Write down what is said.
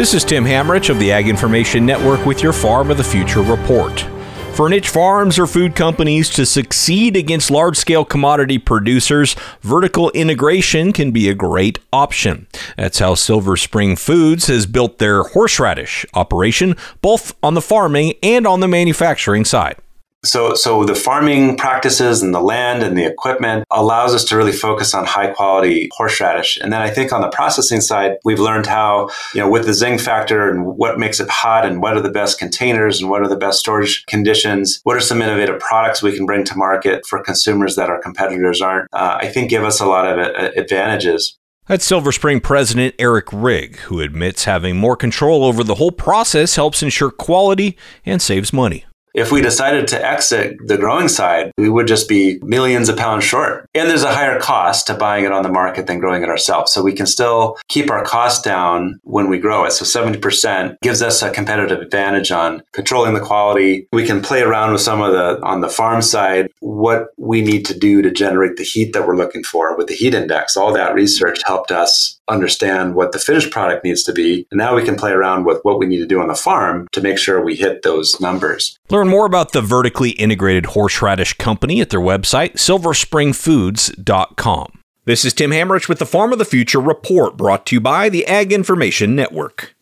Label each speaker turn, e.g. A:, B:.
A: This is Tim Hammerich of the Ag Information Network with your Farm of the Future report. For niche farms or food companies to succeed against large scale commodity producers, vertical integration can be a great option. That's how Silver Spring Foods has built their horseradish operation, both on the farming and on the manufacturing side.
B: So, so the farming practices and the land and the equipment allows us to really focus on high quality horseradish. And then I think on the processing side, we've learned how, you know, with the zing factor and what makes it hot and what are the best containers and what are the best storage conditions, what are some innovative products we can bring to market for consumers that our competitors aren't, uh, I think give us a lot of uh, advantages.
A: That's Silver Spring President Eric Rygg, who admits having more control over the whole process helps ensure quality and saves money.
B: If we decided to exit the growing side, we would just be millions of pounds short. And there's a higher cost to buying it on the market than growing it ourselves. So we can still keep our costs down when we grow it. So 70% gives us a competitive advantage on controlling the quality. We can play around with some of the, on the farm side, what we need to do to generate the heat that we're looking for with the heat index. All that research helped us understand what the finished product needs to be. And now we can play around with what we need to do on the farm to make sure we hit those numbers.
A: Learn more about the vertically integrated horseradish company at their website, silverspringfoods.com. This is Tim Hammerich with the Farm of the Future report brought to you by the Ag Information Network.